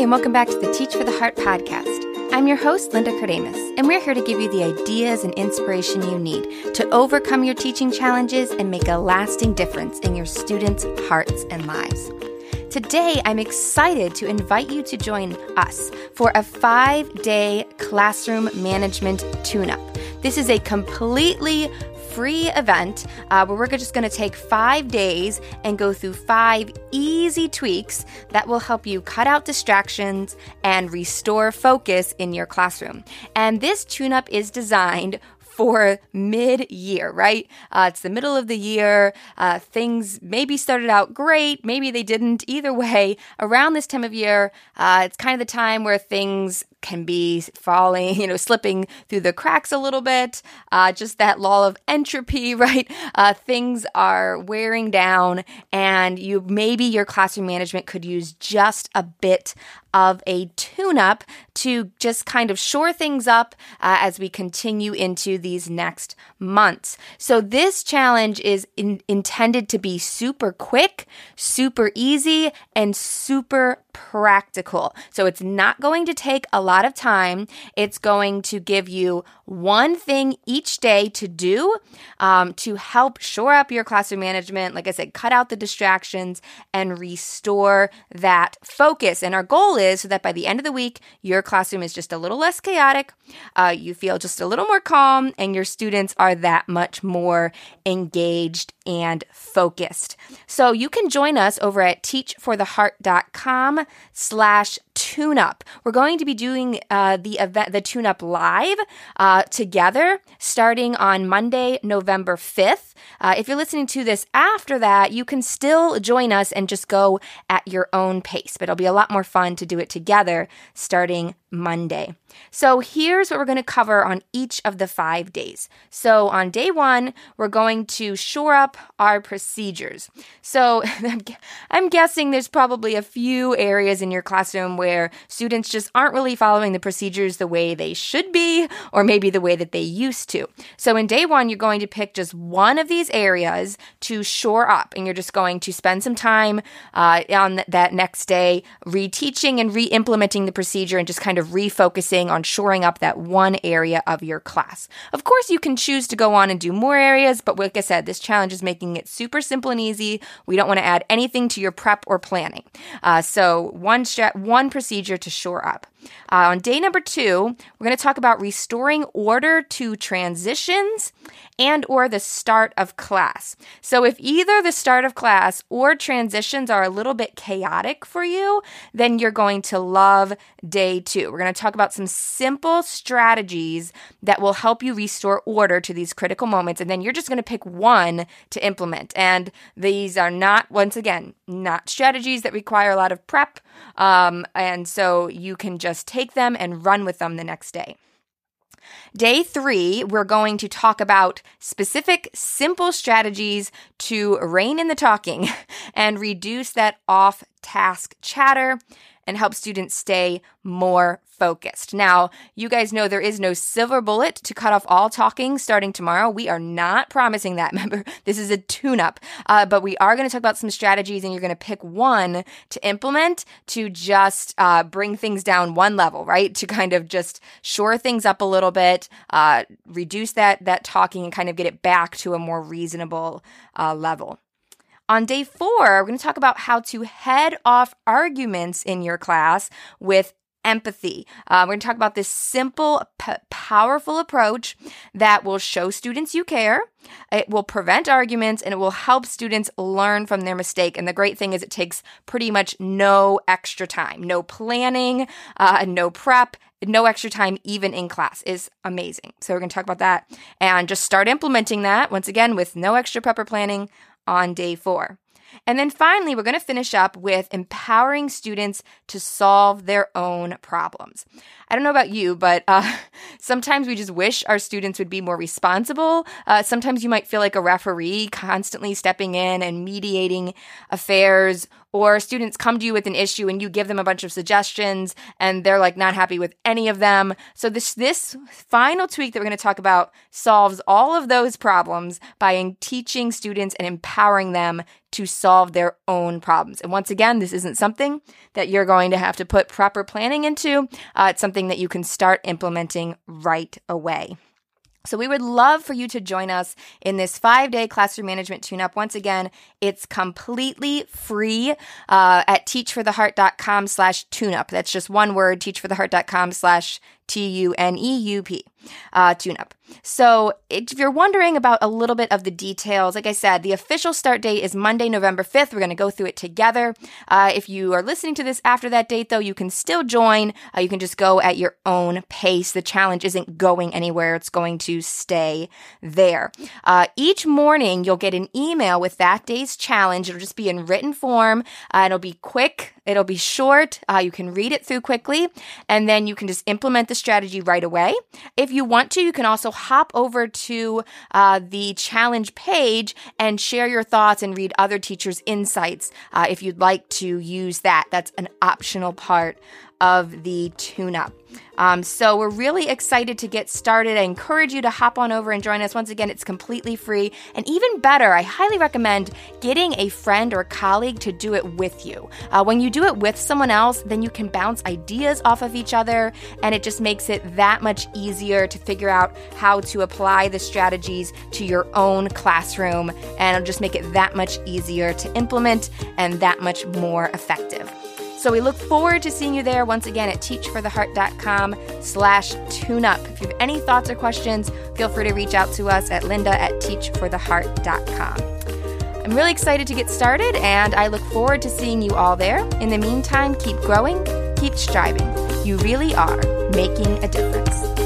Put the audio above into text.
and welcome back to the Teach for the Heart podcast. I'm your host, Linda Kardamis, and we're here to give you the ideas and inspiration you need to overcome your teaching challenges and make a lasting difference in your students' hearts and lives. Today, I'm excited to invite you to join us for a five day classroom management tune up. This is a completely free event uh, where we're just going to take five days and go through five easy tweaks that will help you cut out distractions and restore focus in your classroom. And this tune up is designed for mid year, right? Uh, it's the middle of the year. Uh, things maybe started out great, maybe they didn't. Either way, around this time of year, uh, it's kind of the time where things can be falling, you know, slipping through the cracks a little bit. Uh, just that law of entropy, right? Uh, things are wearing down, and you maybe your classroom management could use just a bit of a tune up to just kind of shore things up uh, as we continue into these next months. So, this challenge is in, intended to be super quick, super easy, and super practical. So, it's not going to take a lot of time. It's going to give you one thing each day to do um, to help shore up your classroom management. Like I said, cut out the distractions and restore that focus. And our goal is so that by the end of the week, your classroom is just a little less chaotic, uh, you feel just a little more calm, and your students are that much more engaged and focused. So you can join us over at teachfortheheart.com slash tune up. We're going to be doing uh, the event, the tune up live uh, together starting on Monday, November 5th. Uh, if you're listening to this after that, you can still join us and just go at your own pace, but it'll be a lot more fun to do it together starting Monday. So here's what we're going to cover on each of the five days. So on day one, we're going to shore up our procedures. So I'm guessing there's probably a few areas in your classroom where students just aren't really following the procedures the way they should be, or maybe the way that they used to. So in day one, you're going to pick just one of these areas to shore up, and you're just going to spend some time uh, on that next day reteaching and re implementing the procedure and just kind of refocusing on shoring up that one area of your class. Of course, you can choose to go on and do more areas, but like I said, this challenge is making it super simple and easy. We don't want to add anything to your prep or planning. Uh, so one strat- one procedure to shore up. Uh, on day number two, we're going to talk about restoring order to transitions and or the start of class. So if either the start of class or transitions are a little bit chaotic for you, then you're going to love day two. We're going to talk about some simple strategies that will help you restore order to these critical moments. And then you're just going to pick one to implement. And these are not, once again, not strategies that require a lot of prep. Um, and so you can just take them and run with them the next day. Day three, we're going to talk about specific, simple strategies to rein in the talking and reduce that off task chatter and help students stay more focused. Now, you guys know there is no silver bullet to cut off all talking starting tomorrow. We are not promising that. Remember, this is a tune up, uh, but we are going to talk about some strategies and you're going to pick one to implement to just uh, bring things down one level, right? To kind of just shore things up a little bit, uh, reduce that, that talking and kind of get it back to a more reasonable uh, level. On day four, we're going to talk about how to head off arguments in your class with empathy. Uh, we're going to talk about this simple, p- powerful approach that will show students you care. It will prevent arguments and it will help students learn from their mistake. And the great thing is, it takes pretty much no extra time, no planning, uh, no prep. No extra time, even in class, is amazing. So, we're going to talk about that and just start implementing that once again with no extra prep or planning on day four. And then finally, we're going to finish up with empowering students to solve their own problems. I don't know about you, but uh, sometimes we just wish our students would be more responsible. Uh, sometimes you might feel like a referee constantly stepping in and mediating affairs, or students come to you with an issue and you give them a bunch of suggestions and they're like not happy with any of them. So this this final tweak that we're going to talk about solves all of those problems by teaching students and empowering them to solve their own problems. And once again, this isn't something that you're going to have to put proper planning into. Uh, it's something that you can start implementing right away. So we would love for you to join us in this five day classroom management tune up. Once again, it's completely free uh, at teachfortheheart.com slash tune up. That's just one word, teachfortheheart.com slash T U N E U P, uh, tune up. So, if you're wondering about a little bit of the details, like I said, the official start date is Monday, November 5th. We're going to go through it together. Uh, if you are listening to this after that date, though, you can still join. Uh, you can just go at your own pace. The challenge isn't going anywhere, it's going to stay there. Uh, each morning, you'll get an email with that day's challenge. It'll just be in written form, uh, it'll be quick, it'll be short. Uh, you can read it through quickly, and then you can just implement the strategy right away. If you want to, you can also hop over to uh, the challenge page and share your thoughts and read other teachers' insights uh, if you'd like to use that. That's an optional part of the tune up. Um, so we're really excited to get started. I encourage you to hop on over and join us. Once again, it's completely free. And even better, I highly recommend getting a friend or colleague to do it with you. Uh, when you do it with someone else, then you can bounce ideas off of each other, and it just makes it that much easier to figure out how to apply the strategies to your own classroom, and it'll just make it that much easier to implement and that much more effective. So we look forward to seeing you there once again at teachfortheheart.com slash tune up. If you have any thoughts or questions, feel free to reach out to us at linda at teachfortheheart.com. I'm really excited to get started and I look forward to seeing you all there. In the meantime, keep growing, keep striving. You really are making a difference.